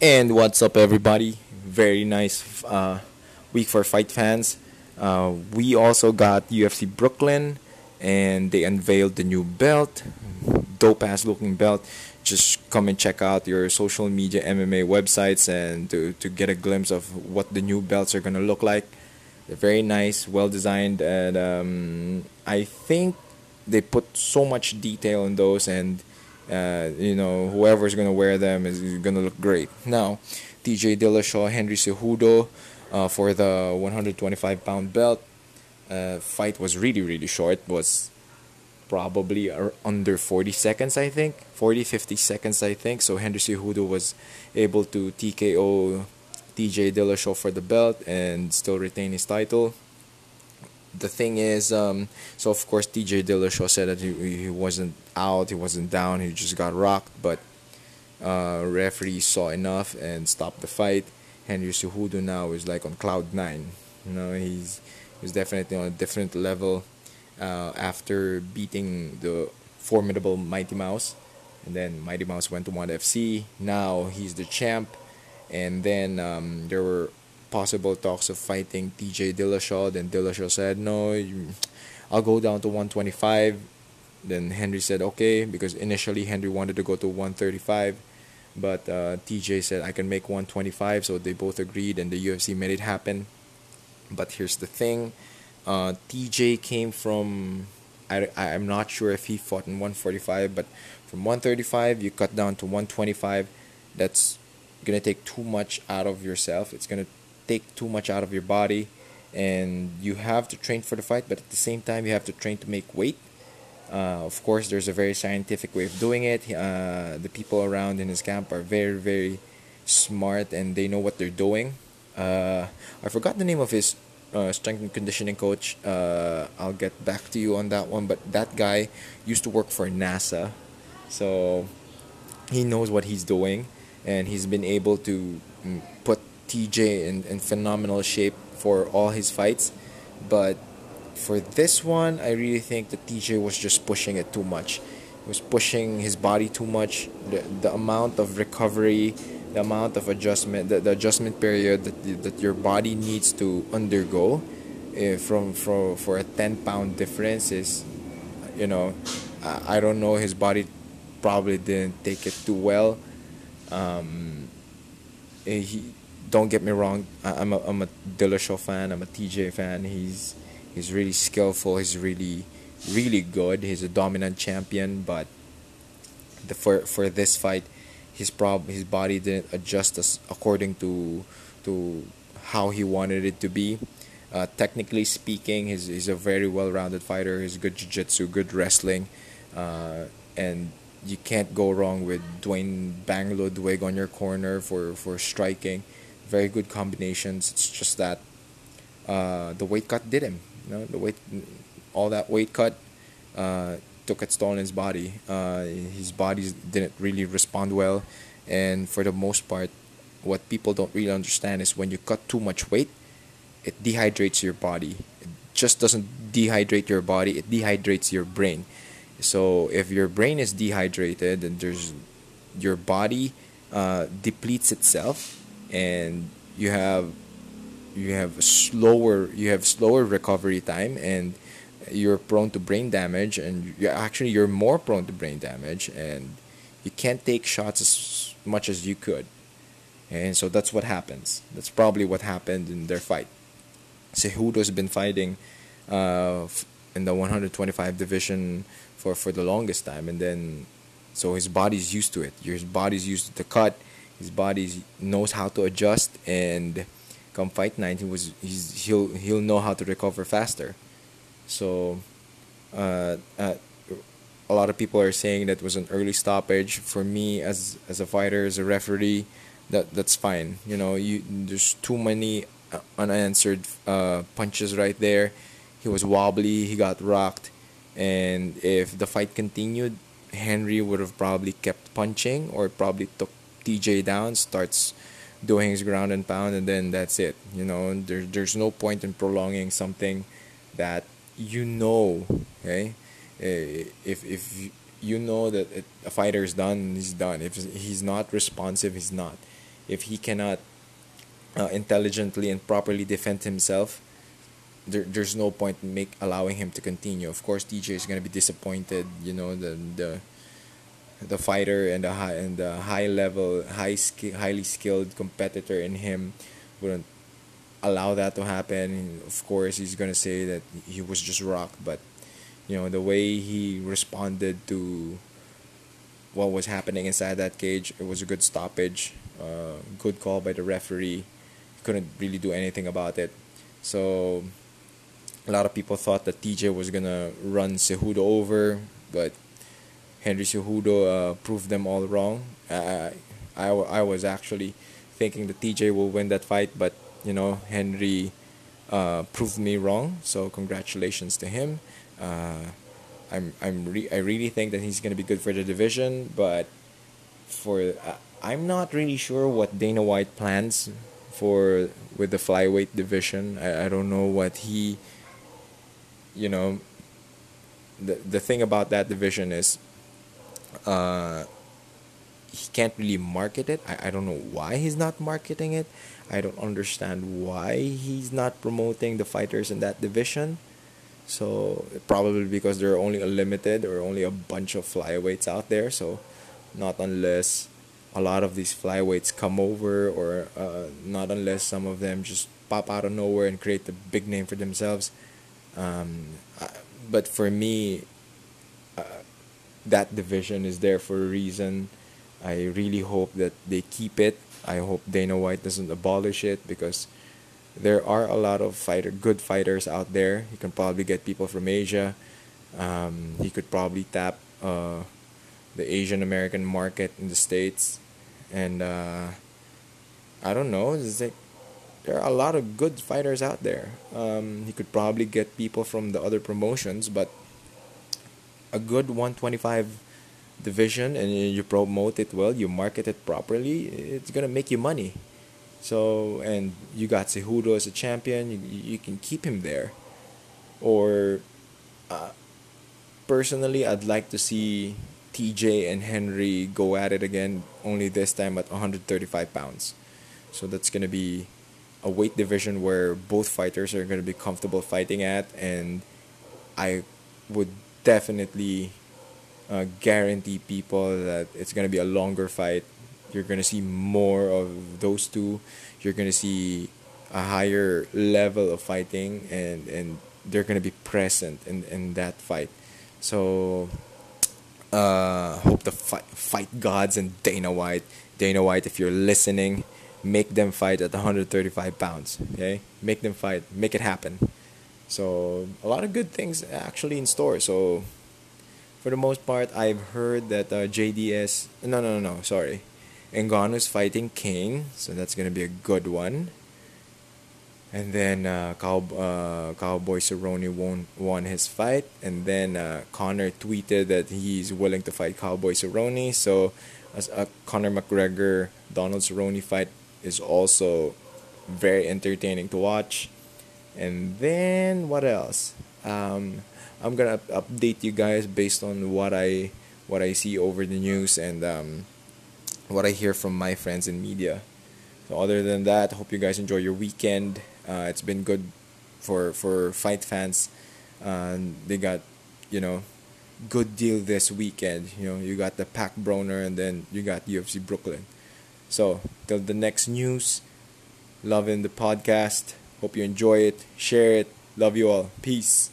And what's up, everybody? Very nice uh, week for fight fans. Uh, we also got UFC Brooklyn, and they unveiled the new belt, dope ass looking belt. Just come and check out your social media MMA websites and to, to get a glimpse of what the new belts are gonna look like. They're very nice, well designed, and um, I think they put so much detail in those and uh, you know, whoever's gonna wear them is gonna look great. Now, TJ Dillashaw, Henry Cejudo uh, for the 125 pound belt. Uh, fight was really really short. Was probably under 40 seconds, I think, 40 50 seconds, I think. So Henry Cejudo was able to TKO TJ Dillashaw for the belt and still retain his title the thing is, um, so of course TJ Dillashaw said that he, he wasn't out, he wasn't down, he just got rocked, but uh, referee saw enough and stopped the fight. Henry Cejudo now is like on cloud nine. You know, he's he's definitely on a different level uh, after beating the formidable Mighty Mouse, and then Mighty Mouse went to ONE FC. Now he's the champ, and then um, there were possible talks of fighting TJ Dillashaw. Then Dillashaw said, no, I'll go down to 125. Then Henry said, okay, because initially Henry wanted to go to 135. But uh, TJ said, I can make 125. So they both agreed, and the UFC made it happen. But here's the thing uh, TJ came from, I, I'm not sure if he fought in 145, but from 135, you cut down to 125. That's gonna take too much out of yourself. It's gonna take too much out of your body and you have to train for the fight but at the same time you have to train to make weight. Uh, of course there's a very scientific way of doing it. Uh, the people around in his camp are very very smart and they know what they're doing. Uh, i forgot the name of his uh, strength and conditioning coach. Uh, i'll get back to you on that one but that guy used to work for nasa. So he knows what he's doing and he's been able to mm, put TJ in, in phenomenal shape for all his fights. But for this one, I really think that TJ was just pushing it too much. He was pushing his body too much. The, the amount of recovery, the amount of adjustment, the, the adjustment period that, that your body needs to undergo uh, from, from for a 10 pound difference is, you know, I, I don't know. His body probably didn't take it too well. Um, eh, he don't get me wrong. I, am a I'm a Dillashaw fan. I'm a TJ fan. He's he's really skillful. He's really really good. He's a dominant champion. But the for for this fight, his prob his body didn't adjust as according to to how he wanted it to be. Uh, technically speaking, he's, he's a very well-rounded fighter. He's good jiu-jitsu, good wrestling, uh, and you can't go wrong with Duane Bang Ludwig on your corner for, for striking very good combinations. It's just that uh, the weight cut did him. You know, the weight, all that weight cut uh, took its toll on his body. Uh, his body didn't really respond well, and for the most part, what people don't really understand is when you cut too much weight, it dehydrates your body. It just doesn't dehydrate your body; it dehydrates your brain. So if your brain is dehydrated, and there's your body uh, depletes itself and you have you have slower you have slower recovery time and you're prone to brain damage and you actually you're more prone to brain damage and you can't take shots as much as you could. And so that's what happens. That's probably what happened in their fight. Cejudo's been fighting uh, in the 125 division for, for the longest time and then so his body's used to it. Your body's used to the cut his body knows how to adjust and come fight night he was he's, he'll he'll know how to recover faster. So uh, uh, a lot of people are saying that was an early stoppage. For me as as a fighter as a referee that that's fine. You know you there's too many uh, unanswered uh, punches right there. He was wobbly he got rocked and if the fight continued henry would have probably kept punching or probably took TJ down, starts doing his ground and pound, and then that's it. You know, there, there's no point in prolonging something that you know, okay? Eh, if if you know that it, a fighter is done, he's done. If he's not responsive, he's not. if he cannot uh, intelligently and properly defend himself, there, there's no point in make allowing him to continue. Of course, TJ is gonna be disappointed. You know the the the fighter and the high and the high level, high skill, highly skilled competitor in him wouldn't allow that to happen. Of course, he's gonna say that he was just rocked, but you know the way he responded to what was happening inside that cage, it was a good stoppage, uh, good call by the referee. Couldn't really do anything about it, so a lot of people thought that TJ was gonna run Cejudo over, but Henry Cejudo uh, proved them all wrong. I, I, I was actually thinking that TJ will win that fight, but you know Henry uh, proved me wrong. So congratulations to him. Uh, I'm I'm re- I really think that he's gonna be good for the division, but for uh, I'm not really sure what Dana White plans for with the flyweight division. I, I don't know what he you know the the thing about that division is uh, he can't really market it. I, I don't know why he's not marketing it. I don't understand why he's not promoting the fighters in that division. So probably because there are only a limited or only a bunch of flyweights out there. So not unless a lot of these flyweights come over, or uh, not unless some of them just pop out of nowhere and create a big name for themselves. Um, but for me, that division is there for a reason. I really hope that they keep it. I hope Dana White doesn't abolish it because there are a lot of fighter good fighters out there. He can probably get people from Asia. Um, he could probably tap uh, the Asian American market in the states, and uh, I don't know. There are a lot of good fighters out there. Um, he could probably get people from the other promotions, but a good 125 division and you promote it well, you market it properly, it's gonna make you money. So and you got Cejudo as a champion, you, you can keep him there. Or uh, personally, I'd like to see TJ and Henry go at it again, only this time at 135 pounds. So that's gonna be a weight division where both fighters are gonna be comfortable fighting at, and I would definitely uh, guarantee people that it's gonna be a longer fight. You're gonna see more of those two. You're gonna see a higher level of fighting, and and they're gonna be present in in that fight. So, uh, hope the fight fight gods and Dana White, Dana White, if you're listening, make them fight at 135 pounds. Okay, make them fight, make it happen. So a lot of good things actually in store. So for the most part, I've heard that uh, JDS. No, no, no, no. Sorry, Ngannou's fighting Cain, so that's gonna be a good one. And then uh, Cow, uh, Cowboy Cerrone won won his fight, and then uh, Conor tweeted that he's willing to fight Cowboy Cerrone. So, as a Conor McGregor Donald Cerrone fight is also very entertaining to watch. And then what else? Um, I'm gonna update you guys based on what I what I see over the news and um, what I hear from my friends in media. So other than that, hope you guys enjoy your weekend. Uh, it's been good for for fight fans. Uh, they got you know good deal this weekend. You know you got the Pac Broner and then you got UFC Brooklyn. So till the next news, loving the podcast. Hope you enjoy it. Share it. Love you all. Peace.